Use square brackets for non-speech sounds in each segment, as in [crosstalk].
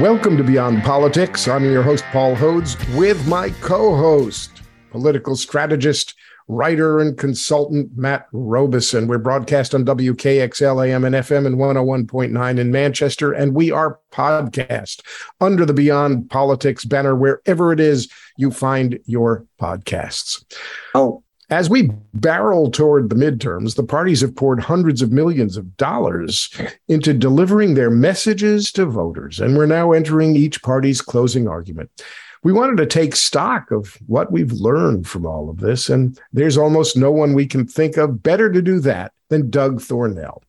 Welcome to Beyond Politics. I'm your host, Paul Hodes, with my co host, political strategist, writer, and consultant, Matt Robison. We're broadcast on WKXL AM and FM and 101.9 in Manchester, and we are podcast under the Beyond Politics banner, wherever it is you find your podcasts. Oh, as we barrel toward the midterms, the parties have poured hundreds of millions of dollars into delivering their messages to voters, and we're now entering each party's closing argument. We wanted to take stock of what we've learned from all of this, and there's almost no one we can think of better to do that than Doug Thornell.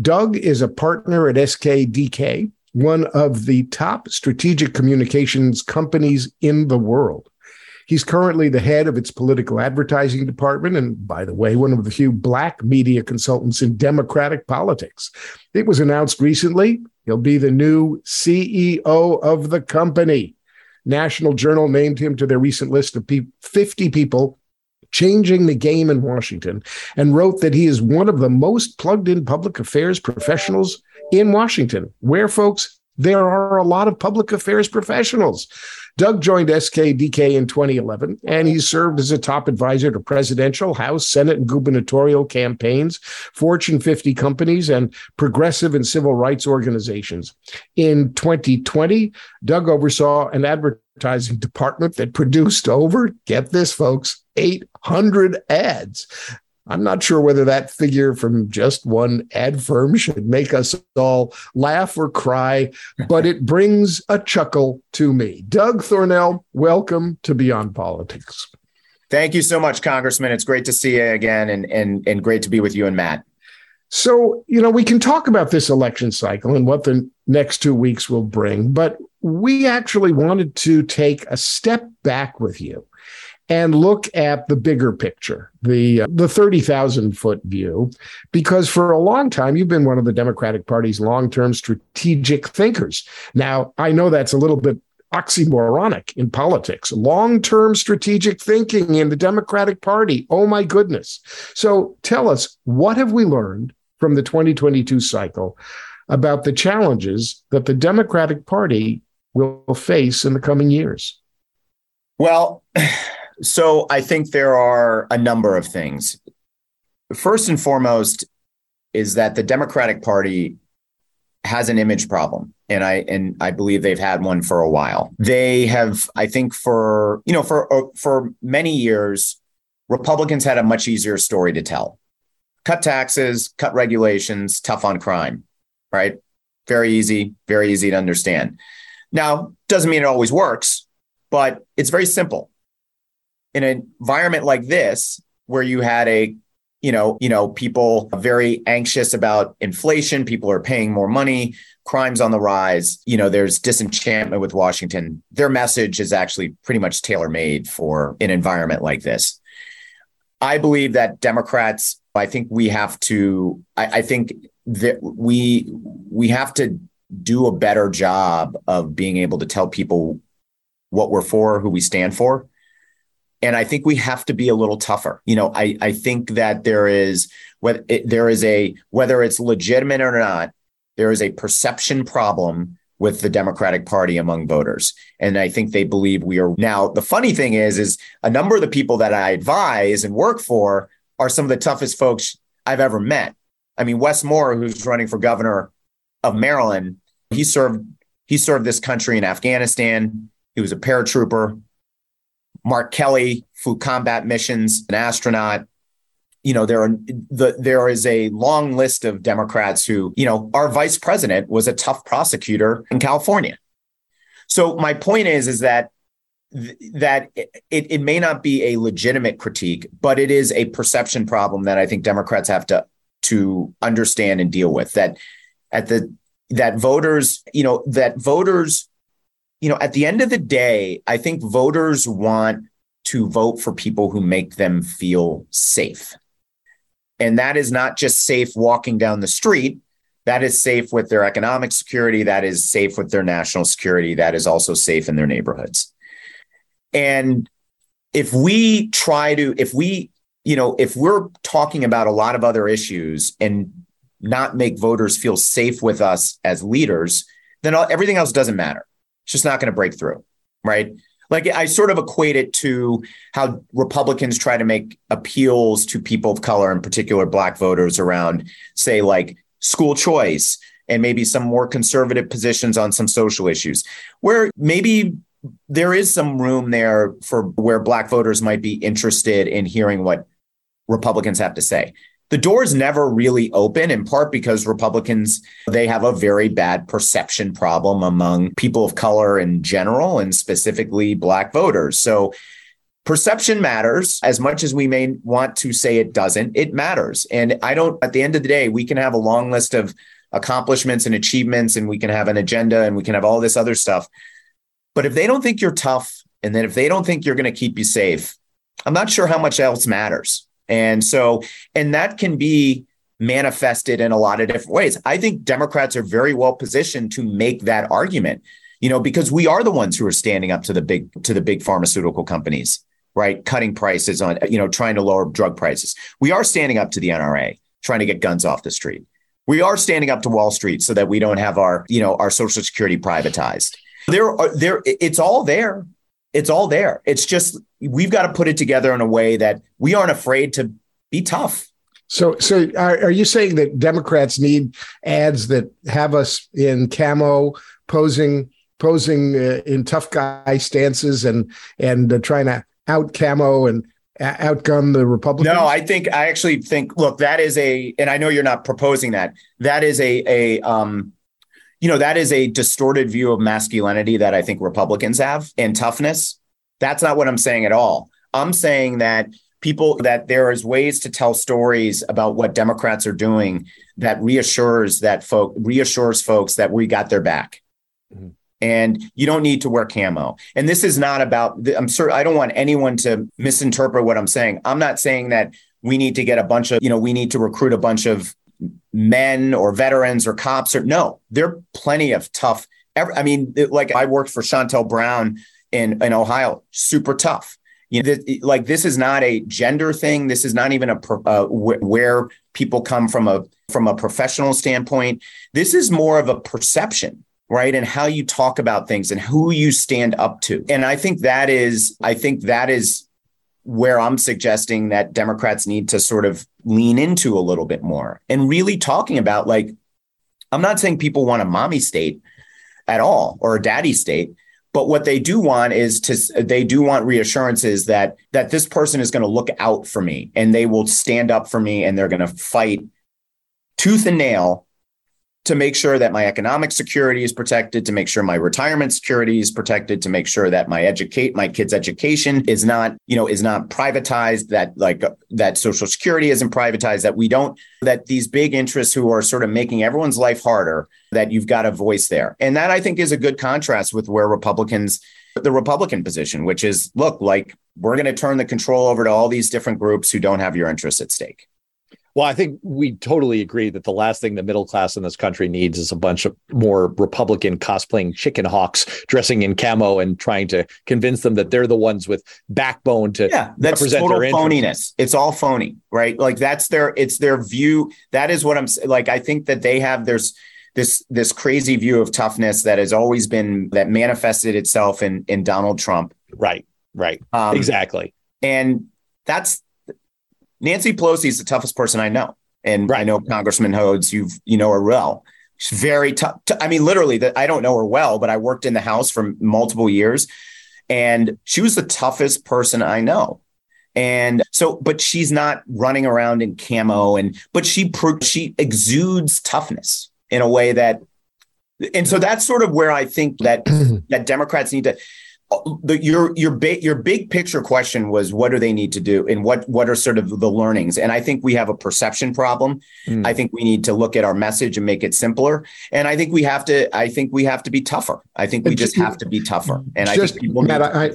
Doug is a partner at SKDK, one of the top strategic communications companies in the world. He's currently the head of its political advertising department, and by the way, one of the few black media consultants in Democratic politics. It was announced recently he'll be the new CEO of the company. National Journal named him to their recent list of 50 people changing the game in Washington and wrote that he is one of the most plugged in public affairs professionals in Washington, where, folks, there are a lot of public affairs professionals. Doug joined SKDK in 2011, and he served as a top advisor to presidential, House, Senate, and gubernatorial campaigns, Fortune 50 companies, and progressive and civil rights organizations. In 2020, Doug oversaw an advertising department that produced over, get this, folks, 800 ads. I'm not sure whether that figure from just one ad firm should make us all laugh or cry, but it [laughs] brings a chuckle to me. Doug Thornell, welcome to Beyond Politics. Thank you so much, Congressman. It's great to see you again and, and, and great to be with you and Matt. So, you know, we can talk about this election cycle and what the next two weeks will bring, but we actually wanted to take a step back with you and look at the bigger picture, the uh, the 30,000 foot view, because for a long time you've been one of the Democratic Party's long term strategic thinkers. Now, I know that's a little bit oxymoronic in politics. Long term strategic thinking in the Democratic Party. Oh my goodness. So tell us, what have we learned from the 2022 cycle about the challenges that the Democratic Party will face in the coming years? Well, [sighs] So I think there are a number of things. First and foremost is that the Democratic Party has an image problem and i and i believe they've had one for a while they have i think for you know for uh, for many years republicans had a much easier story to tell cut taxes cut regulations tough on crime right? Very easy very easy to understand. Now doesn't mean it always works but it's very simple. In an environment like this where you had a you know you know people very anxious about inflation people are paying more money crimes on the rise you know there's disenchantment with washington their message is actually pretty much tailor made for an environment like this. I believe that democrats i think we have to i, I think that we we have to do a better job of being able to tell people what we're for who we stand for and I think we have to be a little tougher. You know, I I think that there is whether it, there is a whether it's legitimate or not, there is a perception problem with the Democratic Party among voters. And I think they believe we are now. The funny thing is, is a number of the people that I advise and work for are some of the toughest folks I've ever met. I mean, Wes Moore, who's running for governor of Maryland, he served he served this country in Afghanistan. He was a paratrooper. Mark Kelly flew combat missions, an astronaut. You know, there are the there is a long list of Democrats who, you know, our vice president was a tough prosecutor in California. So my point is, is that that it, it may not be a legitimate critique, but it is a perception problem that I think Democrats have to to understand and deal with. That at the that voters, you know, that voters you know, at the end of the day, I think voters want to vote for people who make them feel safe. And that is not just safe walking down the street. That is safe with their economic security. That is safe with their national security. That is also safe in their neighborhoods. And if we try to, if we, you know, if we're talking about a lot of other issues and not make voters feel safe with us as leaders, then all, everything else doesn't matter. It's just not going to break through, right? Like I sort of equate it to how Republicans try to make appeals to people of color, in particular Black voters, around, say, like school choice and maybe some more conservative positions on some social issues, where maybe there is some room there for where Black voters might be interested in hearing what Republicans have to say. The doors never really open in part because republicans they have a very bad perception problem among people of color in general and specifically black voters. So perception matters. As much as we may want to say it doesn't it matters. And i don't at the end of the day we can have a long list of accomplishments and achievements and we can have an agenda and we can have all this other stuff but if they don't think you're tough and then if they don't think you're going to keep you safe i'm not sure how much else matters and so, and that can be manifested in a lot of different ways. I think Democrats are very well positioned to make that argument, you know, because we are the ones who are standing up to the big to the big pharmaceutical companies, right? Cutting prices on, you know, trying to lower drug prices. We are standing up to the NRA, trying to get guns off the street. We are standing up to Wall Street so that we don't have our, you know, our social security privatized. There are there it's all there. It's all there. It's just we've got to put it together in a way that we aren't afraid to be tough. So, so are, are you saying that Democrats need ads that have us in camo posing posing uh, in tough guy stances and and uh, trying to out camo and outgun the Republicans? No, I think I actually think look that is a and I know you're not proposing that. That is a a um you know, that is a distorted view of masculinity that I think Republicans have and toughness. That's not what I'm saying at all. I'm saying that people that there is ways to tell stories about what Democrats are doing that reassures that folk reassures folks that we got their back. Mm-hmm. And you don't need to wear camo. And this is not about I'm sure I don't want anyone to misinterpret what I'm saying. I'm not saying that we need to get a bunch of, you know, we need to recruit a bunch of men or veterans or cops or no, there are plenty of tough. I mean, like I worked for Shontel Brown in, in Ohio, super tough. You know, like this is not a gender thing. This is not even a uh, where people come from a from a professional standpoint. This is more of a perception, right? And how you talk about things and who you stand up to. And I think that is, I think that is where I'm suggesting that Democrats need to sort of lean into a little bit more and really talking about like, I'm not saying people want a mommy state at all or a daddy state, but what they do want is to they do want reassurances that that this person is going to look out for me and they will stand up for me and they're going to fight tooth and nail to make sure that my economic security is protected, to make sure my retirement security is protected, to make sure that my educate my kids' education is not, you know, is not privatized, that like uh, that social security isn't privatized, that we don't, that these big interests who are sort of making everyone's life harder, that you've got a voice there. And that I think is a good contrast with where Republicans the Republican position, which is look, like we're going to turn the control over to all these different groups who don't have your interests at stake. Well, I think we totally agree that the last thing the middle class in this country needs is a bunch of more Republican cosplaying chicken hawks dressing in camo and trying to convince them that they're the ones with backbone to yeah, that's represent total their phoniness. It's all phony, right? Like that's their it's their view. That is what I'm like. I think that they have there's this this crazy view of toughness that has always been that manifested itself in in Donald Trump. Right. Right. Um, exactly. And that's Nancy Pelosi is the toughest person I know. And right. I know Congressman Hodes, you've you know her well. She's very tough. I mean, literally, that I don't know her well, but I worked in the House for multiple years, and she was the toughest person I know. And so, but she's not running around in camo, and but she she exudes toughness in a way that, and so that's sort of where I think that [clears throat] that Democrats need to the, your your big your big picture question was what do they need to do and what what are sort of the learnings? And i think we have a perception problem. Mm. i think we need to look at our message and make it simpler. And i think we have to i think we have to be tougher. I think we just have to be tougher. And just, i think people Matt, I,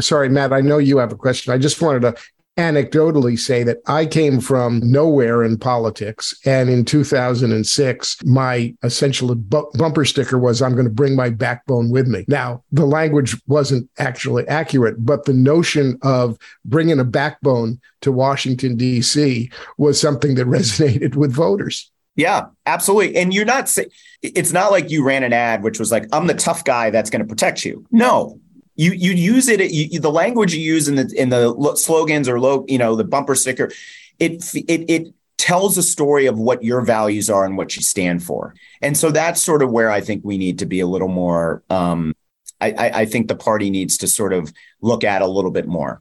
sorry matt i know you have a question. I just wanted to anecdotally say that I came from nowhere in politics. And in 2006, my essential bu- bumper sticker was, I'm going to bring my backbone with me. Now, the language wasn't actually accurate, but the notion of bringing a backbone to Washington, D.C. was something that [laughs] resonated with voters. Yeah, absolutely. And you're not it's not like you ran an ad which was like I'm the tough guy that's going to protect you. No. You you use it you, the language you use in the in the slogans or low, you know, the bumper sticker it it it tells a story of what your values are and what you stand for. And so that's sort of where I think we need to be a little more um I, I think the party needs to sort of look at a little bit more.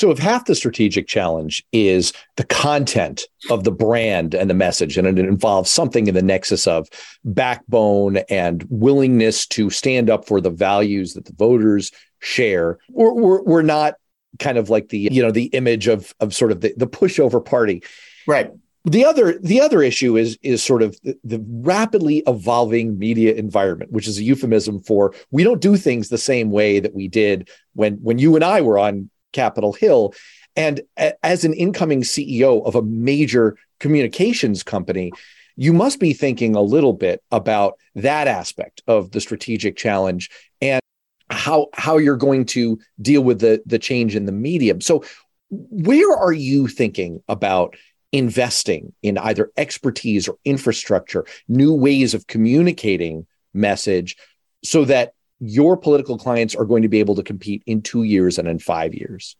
So, if half the strategic challenge is the content of the brand and the message, and it involves something in the nexus of backbone and willingness to stand up for the values that the voters share, we're, we're, we're not kind of like the you know the image of of sort of the, the pushover party, right? the other the other issue is is sort of the, the, rapidly evolving media environment which is a euphemism for we don't do things the same way that we did when when you and I were on Capitol Hill. And as an incoming CEO of a major communications company, you must be thinking a little bit about that aspect of the strategic challenge and how how you're going to deal with the the change in the medium. So where are you thinking about investing in either expertise or infrastructure, new ways of communicating message so that your political clients are going to be able to compete in two years and in five years?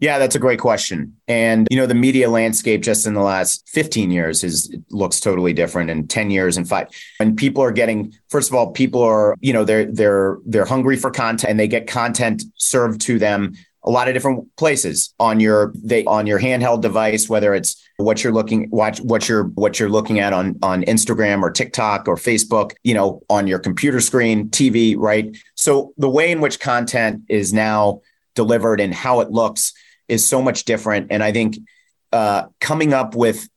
Yeah, that's a great question. And you know, the media landscape just in the last 15 years is looks totally different in 10 years and 5. And people are getting first of all, people are, you know, they're they're they're hungry for content and they get content served to them a lot of different places on your they on your handheld device whether it's what you're looking watch what you're what you're looking at on on Instagram or TikTok or Facebook you know on your computer screen TV right? So the way in which content is now delivered and how it looks is so much different. And I think uh, coming up with,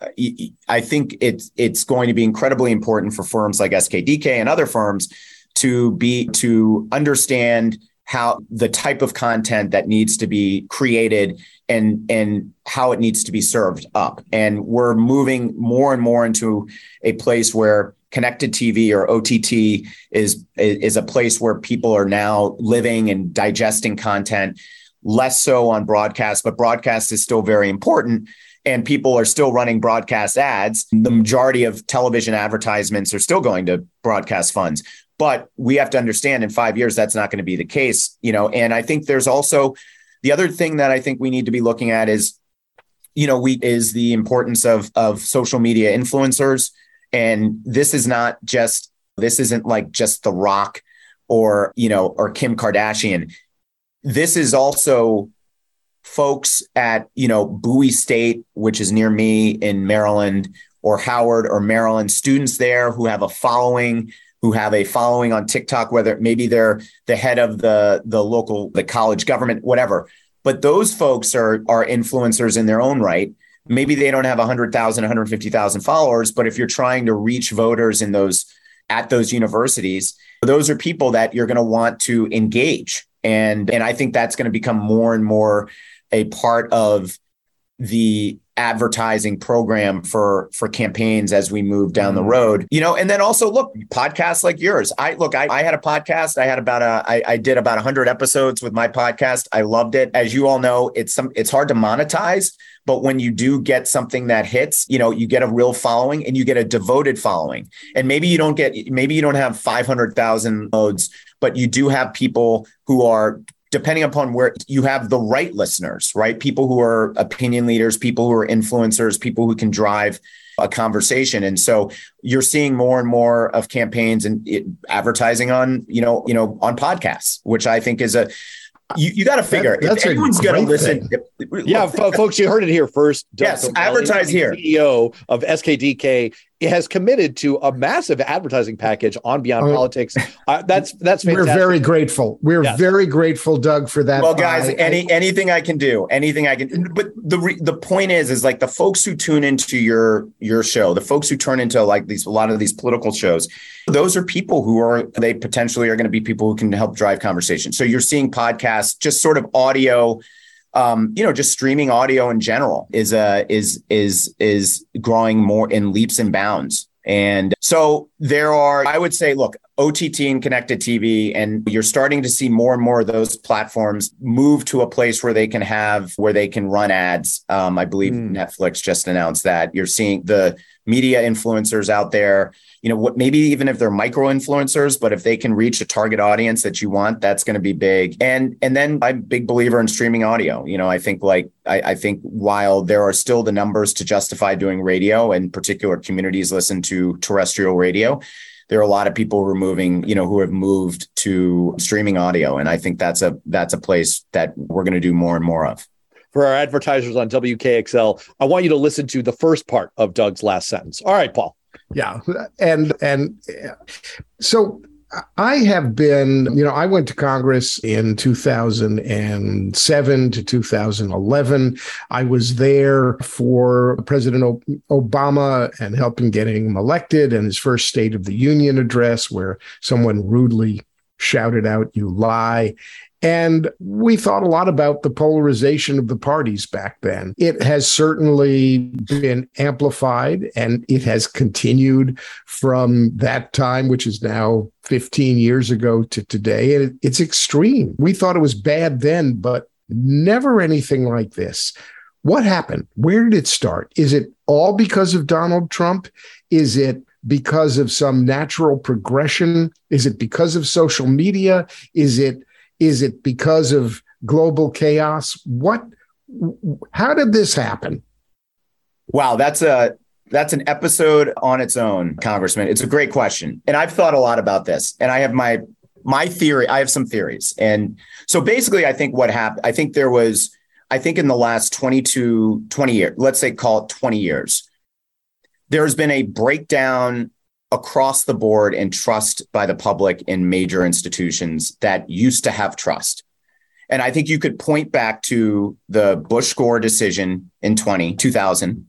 I think it's it's going to be incredibly important for firms like SKDK and other firms to be to understand how the type of content that needs to be created and and how it needs to be served up. And we're moving more and more into a place where connected TV or OTT is is a place where people are now living and digesting content less so on broadcast but broadcast is still very important and people are still running broadcast ads. The majority of television advertisements are still going to broadcast funds but we have to understand in five years that's not going to be the case, you know. And I think there's also the other thing that I think we need to be looking at is, you know, we is the importance of of social media influencers. And this is not just this isn't like just The Rock or you know or Kim Kardashian. This is also folks at you know Bowie State, which is near me in Maryland, or Howard or Maryland, students there who have a following who have a following on TikTok, whether maybe they're the head of the the local the college government, whatever. But those folks are are influencers in their own right. Maybe they don't have 100,000, 150,000 followers, but if you're trying to reach voters in those at those universities, those are people that you're going to want to engage. And and I think that's going to become more and more a part of the advertising program for for campaigns as we move down the mm-hmm. road you know? And then also look podcasts like yours. I look i, I had a podcast. I had about a I, I did about 100 episodes with my podcast. I loved it. As you all know it's some it's hard to monetize but when you do get something that hits you know you get a real following and you get a devoted following. And maybe you don't get maybe you don't have 500000 loads but you do have people who are depending upon where you have the right listeners, right? People who are opinion leaders, people who are influencers, people who can drive a conversation. And so you're seeing more and more of campaigns and it, advertising on, you know, you know, on podcasts, which I think is a you, you got to figure that, that's if anyone's going to listen. If, yeah, folks, you heard it here first. Doug yes, advertise here. CEO of SKDK has committed to a massive advertising package on Beyond uh, Politics. Uh, that's that's fantastic. We're very grateful. We're yes. very grateful, Doug, for that. Well, guys, I, any I, anything I can do, anything I can. But the re, the point is, is like the folks who tune into your your show, the folks who turn into like these a lot of these political shows, those are people who are they potentially are going to be people who can help drive conversation. So you're seeing podcasts, just sort of audio um, you know, just streaming audio in general is uh, is is is growing more in leaps and bounds. And so there are, I would say, look, OTT and connected TV, and you're starting to see more and more of those platforms move to a place where they can have, where they can run ads. Um, I believe mm. Netflix just announced that. You're seeing the media influencers out there you know what maybe even if they're micro influencers but if they can reach a target audience that you want that's going to be big and and then i'm a big believer in streaming audio you know i think like I, I think while there are still the numbers to justify doing radio and particular communities listen to terrestrial radio there are a lot of people removing, you know, who have moved to streaming audio. And I think that's a that's a place that we're going to do more and more of for our advertisers on WKXL, I want you to listen to the first part of Doug's last sentence. All right, Paul. Yeah. And and so I have been, you know, I went to Congress in 2007 to 2011. I was there for President Obama and helping getting him elected and his first State of the Union address, where someone rudely shouted out, You lie. And we thought a lot about the polarization of the parties back then. It has certainly been amplified and it has continued from that time, which is now 15 years ago to today. And it's extreme. We thought it was bad then, but never anything like this. What happened? Where did it start? Is it all because of Donald Trump? Is it because of some natural progression? Is it because of social media? Is it is it because of global chaos? What? How did this happen? Wow, that's a that's an episode on its own, Congressman. It's a great question, and I've thought a lot about this, and I have my my theory. I have some theories, and so basically, I think what happened. I think there was. I think in the last 22, 20 years, let's say call it 20 years, there's been a breakdown across the board and trust by the public in major institutions that used to have trust. And I think you could point back to the Bush Gore decision in 20, 2000,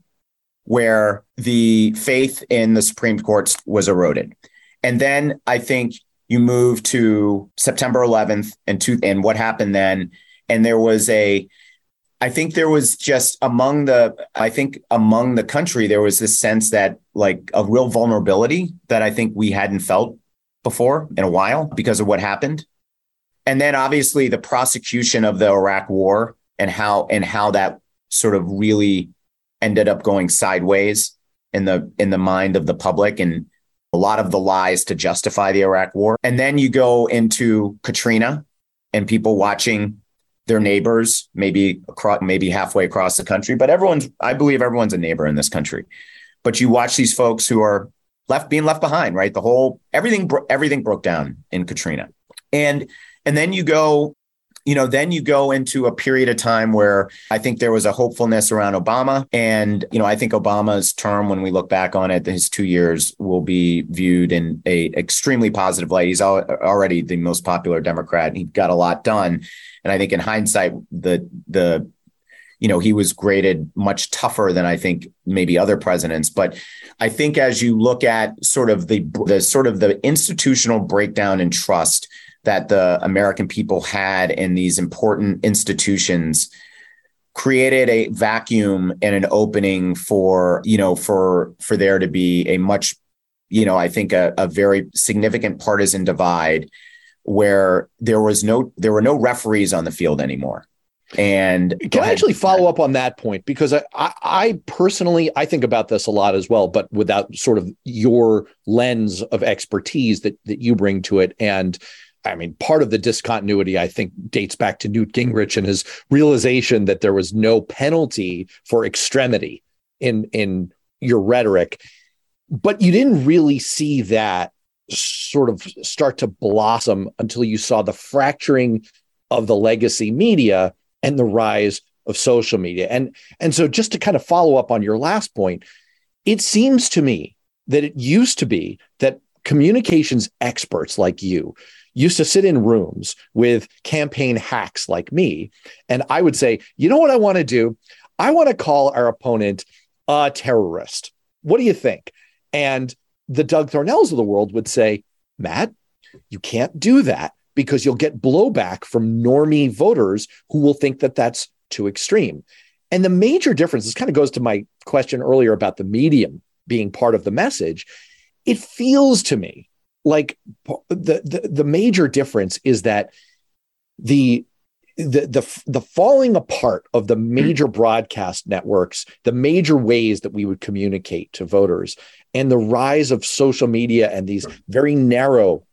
where the faith in the Supreme Court was eroded. And then I think you move to September 11th and to, and what happened then. And there was a I think there was just among the I think among the country there was this sense that like a real vulnerability that I think we hadn't felt before in a while because of what happened. And then obviously the prosecution of the Iraq war and how and how that sort of really ended up going sideways in the in the mind of the public and a lot of the lies to justify the Iraq war. And then you go into Katrina and people watching their neighbors, maybe across, maybe halfway across the country. But everyone's, I believe, everyone's a neighbor in this country. But you watch these folks who are left being left behind, right? The whole everything everything broke down in Katrina, and and then you go you know, then you go into a period of time where I think there was a hopefulness around Obama. And, you know, I think Obama's term, when we look back on it, his two years will be viewed in a extremely positive light. He's already the most popular Democrat. He got a lot done. And I think in hindsight, the, the, you know, he was graded much tougher than I think maybe other presidents. But I think as you look at sort of the, the sort of the institutional breakdown in trust, that the American people had in these important institutions created a vacuum and an opening for you know for for there to be a much you know i think a, a very significant partisan divide where there was no there were no referees on the field anymore and can I actually follow up on that point because I, I, I personally I think about this a lot as well, but without sort of your lens of expertise that that you bring to it. And I mean, part of the discontinuity, I think, dates back to Newt Gingrich and his realization that there was no penalty for extremity in in your rhetoric. But you didn't really see that sort of start to blossom until you saw the fracturing of the legacy media and the rise of social media. And and so just to kind of follow up on your last point, it seems to me that it used to be that communications experts like you used to sit in rooms with campaign hacks like me. And I would say, you know what I want to do? I want to call our opponent a terrorist. What do you think? And the Doug Thornells of the world would say, Matt, you can't do that because you'll get blowback from normie voters who will think that that's too extreme. And the major difference, this kind of goes to my question earlier about the medium being part of the message. It feels to me like the, the the major difference is that the the the the falling apart of the major broadcast networks, the major ways that we would communicate to voters, and the rise of social media and these very narrow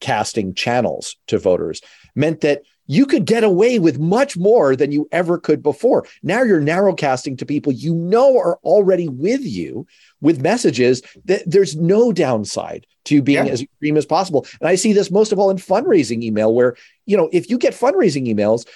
casting channels to voters meant that you could get away with much more than you ever could before. Now you're narrowcasting to people you know are already with you with messages that there's no downside to being yeah. as extreme as possible. And I see this most of all in fundraising email, where, you know, if you get fundraising emails,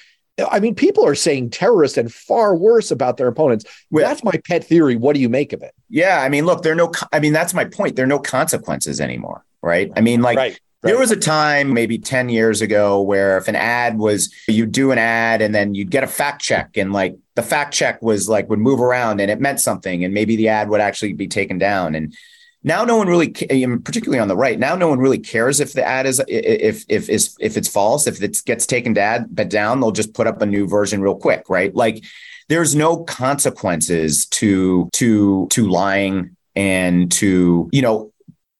I mean, people are saying terrorist and far worse about their opponents. That's my pet theory. What do you make of it? Yeah. I mean, look, there are no, I mean, that's my point. There are no consequences anymore. Right. I mean, like, right. Right. There was a time maybe 10 years ago where if an ad was, you do an ad and then you'd get a fact check and like the fact check was like would move around and it meant something and maybe the ad would actually be taken down. And now no one really, particularly on the right, now no one really cares if the ad is, if, if, if, if it's false, if it gets taken down, they'll just put up a new version real quick. Right. Like there's no consequences to, to, to lying and to, you know,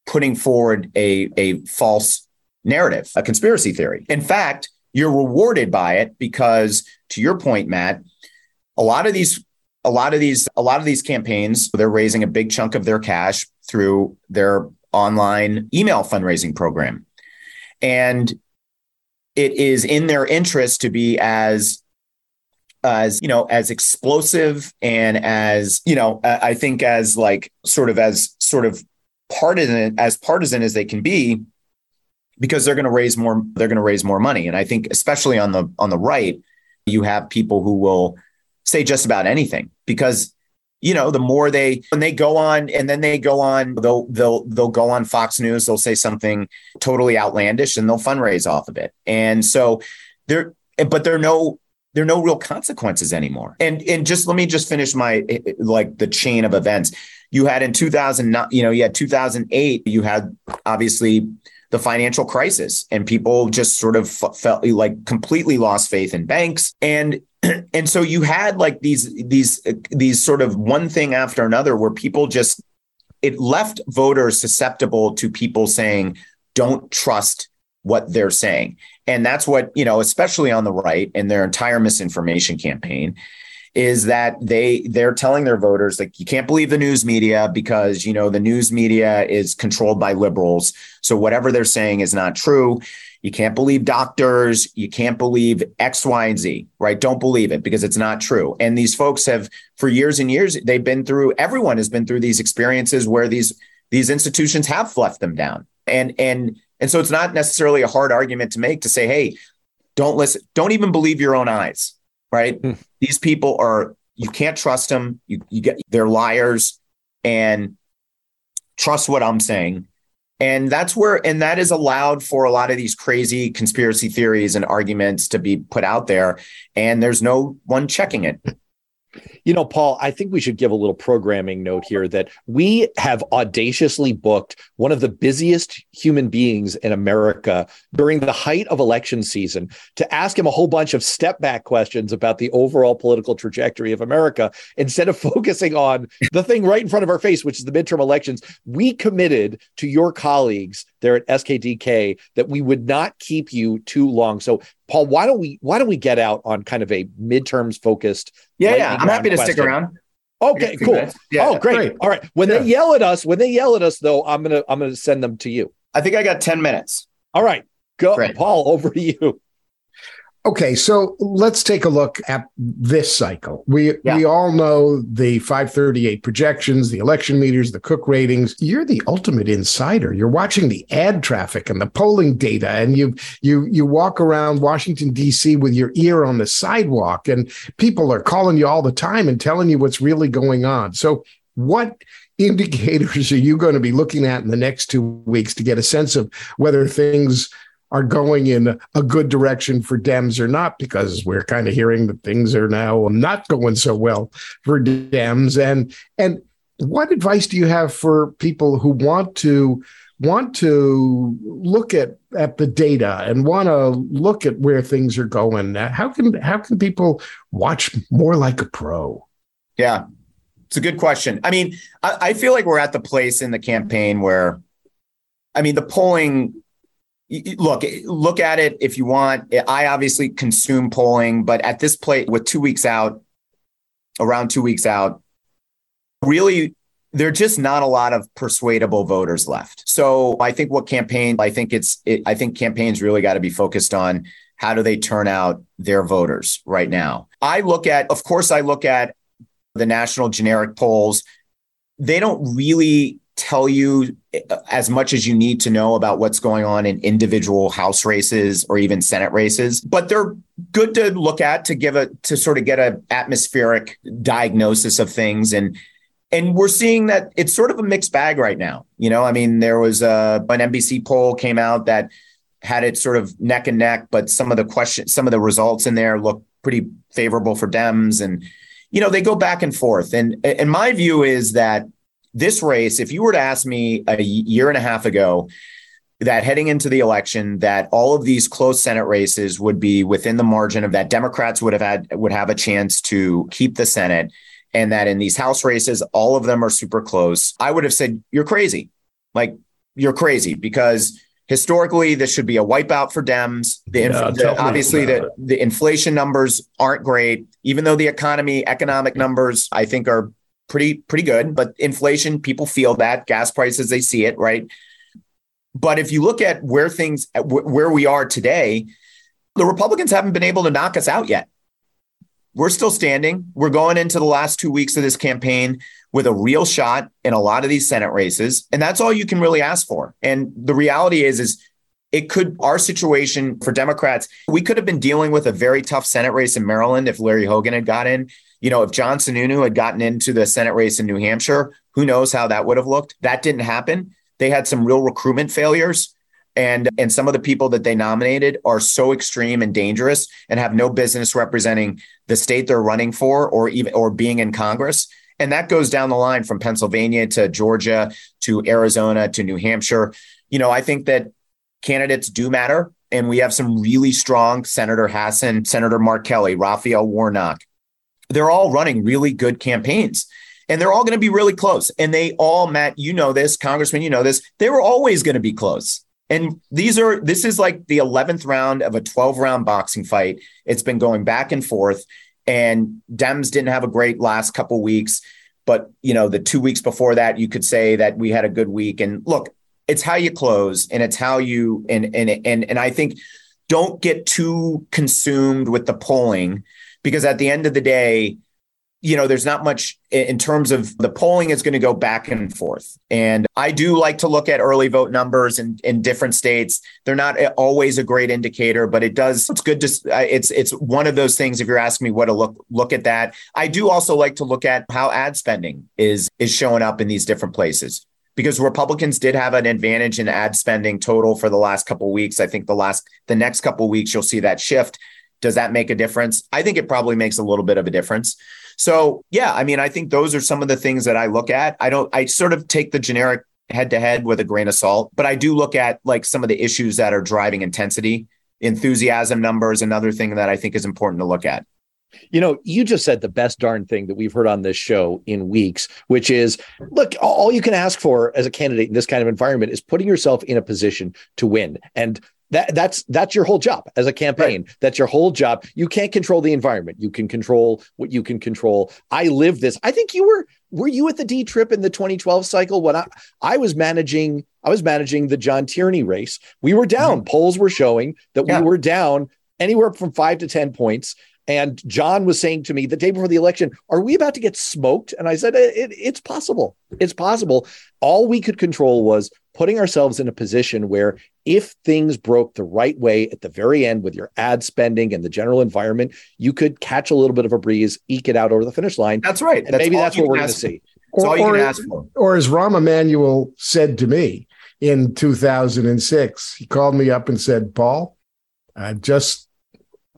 putting forward a, a false narrative, a conspiracy theory. In fact, you're rewarded by it because to your point, Matt, a lot of these a lot of these a lot of these campaigns they're raising a big chunk of their cash through their online email fundraising program. And it is in their interest to be as as you know as explosive and as you know i think as like sort of as sort of partisan as partisan as they can be because they're going to raise more they're going to raise more money. And i think especially on the on the right you have people who will say just about anything because you know the more they when they go on and then they go on they'll they'll they'll go on fox news they'll say something totally outlandish and they'll fundraise off of it. And so there but there are no there are no real consequences anymore. And and just let me just finish my like the chain of events you had in 2000, you know, you had 2008, you had obviously the financial crisis and people just sort of felt like completely lost faith in banks. And [clears throat] and so you had like these these these sort of one thing after another where people just it left voters susceptible to people saying don't trust what they're saying. And that's what you know especially on the right and their entire misinformation campaign is that they they're telling their voters like you can't believe the news media because you know the news media is controlled by liberals. So whatever they're saying is not true. You can't believe doctors. You can't believe x y and z right? Don't believe it because it's not true. And these folks have for years and years they've been through everyone has been through these experiences where these these institutions have left them down. And and and so it's not necessarily a hard argument to make to say hey don't listen don't even believe your own eyes right? Hmm. These people are you can't trust them. You you get they're liars and trust what I'm saying. And that's where and that is allowed for a lot of these crazy conspiracy theories and arguments to be put out there and there's no one checking it. You know, Paul, I think we should give a little programming note here that we have audaciously booked one of the busiest human beings in America during the height of election season to ask him a whole bunch of step back questions about the overall political trajectory of America instead of [laughs] focusing on the thing right in front of our face, which is the midterm elections. We committed to your colleagues there at SKDK that we would not keep you too long. So Paul, why don't we why don't we get out on kind of a midterms focused? Yeah, yeah, I'm happy to question. stick around. Okay, cool. Yeah, oh, great. great. All right. When yeah. they yell at us, when they yell at us, though, I'm gonna I'm gonna send them to you. I think I got 10 minutes. All right. Go, great. Paul, over to you. Okay, so let's take a look at this cycle. We yeah. we all know the 538 projections, the election meters, the Cook ratings. You're the ultimate insider. You're watching the ad traffic and the polling data, and you you you walk around Washington D.C. with your ear on the sidewalk, and people are calling you all the time and telling you what's really going on. So, what indicators [laughs] are you going to be looking at in the next two weeks to get a sense of whether things are going in a good direction for Dems or not, because we're kind of hearing that things are now not going so well for Dems. And and what advice do you have for people who want to want to look at at the data and want to look at where things are going? How can how can people watch more like a pro? Yeah, it's a good question. I mean, I, I feel like we're at the place in the campaign where, I mean, the polling look eh, look at it if you want. Eh, I obviously consume polling but at this point with two weeks out around two weeks out really there are just not a lot of persuadable voters left. So i think what campaign i think it's it, i think campaigns really got to be focused on how do they turn out their voters right now. I look at of course i look at the national generic polls. They don't really tell you uh, as much as you need to know about what's going on in individual house races or even senate races but they're good to look at to give a to sort of get a atmospheric diagnosis of things. And and we're seeing that it's sort of a mixed bag right now. You know i mean there was a an nbc poll came out that had it sort of neck and neck but some of the questions some of the results in there look pretty favorable for dems. And you know they go back and forth. And and my view is that this race, if you were to ask me a year and a half ago, that heading into the election that all of these close senate races would be within the margin of that democrats would have had would have a chance to keep the senate and that in these house races all of them are super close. I would have said you're crazy. Like you're crazy because historically this should be a wipeout for dems. The, yeah, the obviously the, the inflation numbers aren't great. Even though the economy economic numbers i think are pretty pretty good. But inflation, people feel that gas prices, they see it, right? But if you look at where things where we are today, the Republicans haven't been able to knock us out yet. We're still standing. We're going into the last two weeks of this campaign with a real shot in a lot of these Senate races, and that's all you can really ask for. And the reality is, is it could our situation for Democrats. We could have been dealing with a very tough Senate race in Maryland if Larry Hogan had got in. You know, if John Sununu had gotten into the Senate race in New Hampshire, who knows how that would have looked? That didn't happen. They had some real recruitment failures. And, and some of the people that they nominated are so extreme and dangerous and have no business representing the state they're running for or even or being in Congress. And that goes down the line from Pennsylvania to Georgia to Arizona to New Hampshire. You know, I think that candidates do matter. And we have some really strong Senator Hassan, Senator Mark Kelly, Raphael Warnock, they're all running really good campaigns and they're all going to be really close. And they all, Matt, you know this, Congressman, you know this, they were always going to be close. And these are, this is like the 11th round of a 12 round boxing fight. It's been going back and forth. And Dems didn't have a great last couple weeks. But, you know, the two weeks before that, you could say that we had a good week. And look, it's how you close and it's how you, and, and, and, and I think don't get too consumed with the polling because at the end of the day, you know, there's not much in terms of the polling is going to go back and forth. And I do like to look at early vote numbers in, in different states. They're not eh, always a great indicator, but it does, it's good to, it's, it's one of those things. If you're asking me what to look, look at that. I do also like to look at how ad spending is, is showing up in these different places because Republicans did have an advantage in ad spending total for the last couple weeks. I think the last, the next couple weeks, you'll see that shift. Does that make a difference? I think it probably makes a little bit of a difference. So, yeah, I mean, I think those are some of the things that I look at. I don't, I sort of take the generic head to head with a grain of salt, but I do look at like some of the issues that are driving intensity, enthusiasm numbers, another thing that I think is important to look at. You know, you just said the best darn thing that we've heard on this show in weeks, which is look, all you can ask for as a candidate in this kind of environment is putting yourself in a position to win. And that that's that's your whole job as a campaign. Right. that's your whole job. You can't control the environment. You can control what you can control. I live this. I think you were were you at the d trip in the 2012 cycle when i i was managing i was managing the john tierney race. We were down. Mm-hmm. polls were showing that yeah. we were down anywhere from 5 to 10 points and John was saying to me the day before the election, Are we about to get smoked? And I said, uh, it, It's possible. It's possible. All we could control was putting ourselves in a position where if things broke the right way at the very end with your ad spending and the general environment, you could catch a little bit of a breeze, eke it out over the finish line. That's right. And that's maybe that's what we're going to see. Or, or, or, as Rahm Emanuel said to me in 2006, he called me up and said, Paul, I just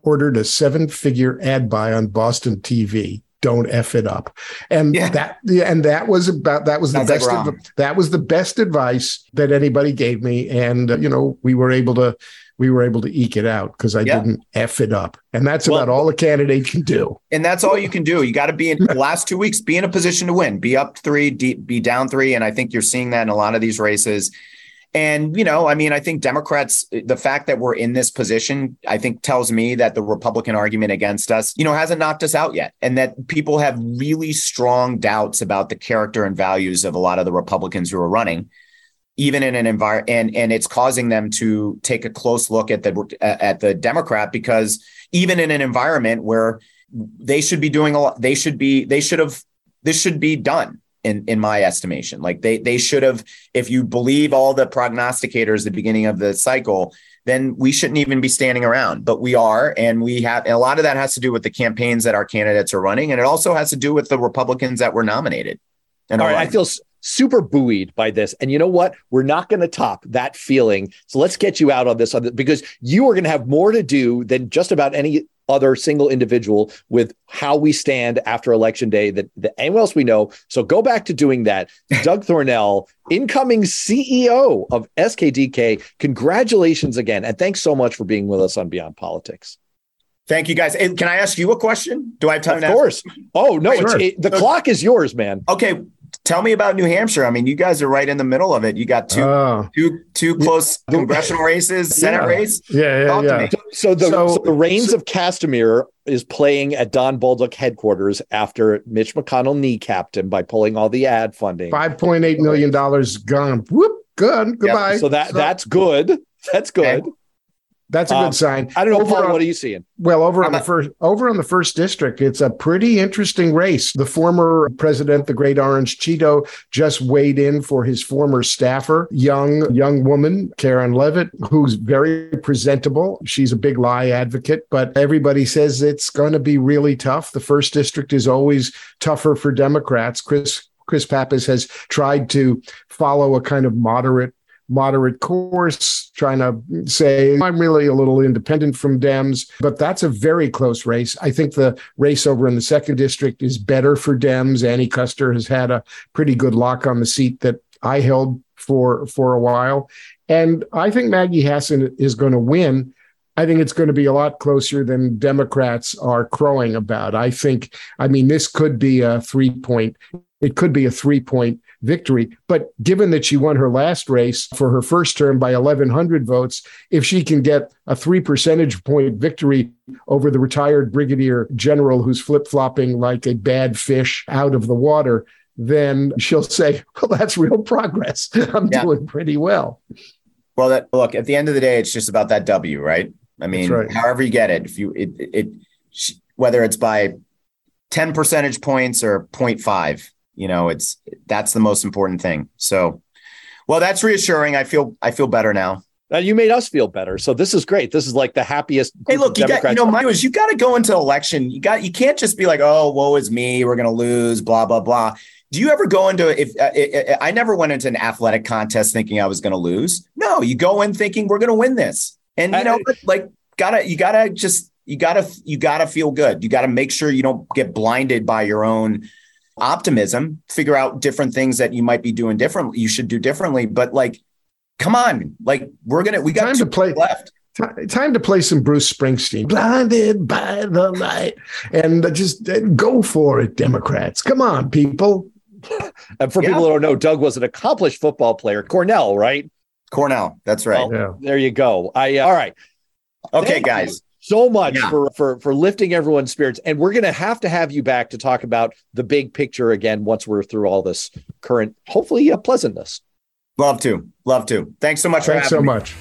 ordered a seven figure ad buy on Boston TV. Don't f it up, and yeah. that and that was about that was the best like that was the best advice that anybody gave me, and uh, you know we were able to we were able to eke it out because I yeah. didn't f it up, and that's well, about all a candidate can do. And that's all you can do. You got to be in the last two weeks, be in a position to win, be up three, be down three, and I think you're seeing that in a lot of these races. And, you know, I mean, I think Democrats, the fact that we're in this position, I think tells me that the Republican argument against us, you know, hasn't knocked us out yet. And that people have really strong doubts about the character and values of a lot of the Republicans who are running, even in an environment. And, and it's causing them to take a close look at the, at the Democrat because even in an environment where they should be doing a lot, they should be, they should have, this should be done in in my estimation. Like they they should have, if you believe all the prognosticators at the beginning of the cycle, then we shouldn't even be standing around. But we are, and we have and a lot of that has to do with the campaigns that our candidates are running, and it also has to do with the Republicans that were nominated. And all right, I feel super buoyed by this. And you know what? We're not going to top that feeling. So let's get you out on this because you are going to have more to do than just about any other single individual with how we stand after election day that, that anyone else we know. So go back to doing that. [laughs] Doug Thornell, incoming CEO of SKDK. Congratulations again. And thanks so much for being with us on Beyond Politics. Thank you, guys. And can I ask you a question? Do I have time? Of course. Oh no, sure. it, the clock is yours, man. Okay, tell me about New Hampshire. I mean, you guys are right in the middle of it. You got two, uh, two, two close yeah. congressional races, Senate yeah. race. Yeah, yeah, yeah. So, so, the, so, so the Rains so, of Castamere is playing at Don Bolduc headquarters after Mitch McConnell kneecapped him by pulling all the ad funding. Five point eight million dollars gone. Whoop, good. Goodbye. Yep. So that that's good. That's good. Okay. That's a good um, sign. I don't know, over Paul, on, what are you seeing? Well, over on the first over on the first district, it's a pretty interesting race. The former president, the great orange Cheeto, just weighed in for his former staffer, young young woman, Karen Leavitt, who's very presentable. She's a big lie advocate, but everybody says it's going to be really tough. The first district is always tougher for Democrats. Chris Chris Pappas has tried to follow a kind of moderate moderate course, trying to say, I'm really a little independent from Dems, but that's a very close race. I think the race over in the second district is better for Dems. Annie Kuster has had a pretty good lock on the seat that I held for for a while. And I think Maggie Hassan is going to win. I think it's going to be a lot closer than Democrats are crowing about. I think, I mean, this could be a three point, it could be a three point victory. But given that she won her last race for her first term by 1,100 votes, if she can get a three percentage point victory over the retired brigadier general who's flip flopping like a bad fish out of the water, then she'll say, Well, that's real progress. I'm yeah. doing pretty well. Well, that look, at the end of the day, it's just about that W, right? I mean, right. however you get it, if you, it, it, it whether it's by 10 percentage points or 0.5, you know, it's that's the most important thing. So, well, that's reassuring. I feel I feel better now. Uh, you made us feel better. So this is great. This is like the happiest. Hey, look, you got you know, my was you got to go into election. You got you can't just be like, oh, woe is me, we're gonna lose, blah blah blah. Do you ever go into if uh, I never went into an athletic contest thinking I was going to lose? No, you go in thinking we're going to win this, and you know, I, like gotta you gotta just you gotta you gotta feel good. You gotta make sure you don't get blinded by your own optimism, figure out different things that you might be doing differently, you should do differently. But like, come on, like we're gonna we got time to play left. Time to play some Bruce Springsteen, blinded by the light, and just go for it, Democrats. Come on, people. and for yeah. people who don't know, Doug was an accomplished football player, Cornell, right? Cornell, that's right. Well, yeah. There you go. I uh, all right. Okay, Thank guys. You so much yeah. for, for for lifting everyone's spirits and we're going to have to have you back to talk about the big picture again once we're through all this current hopefully uh, pleasantness love to love to thanks so much thanks so me. much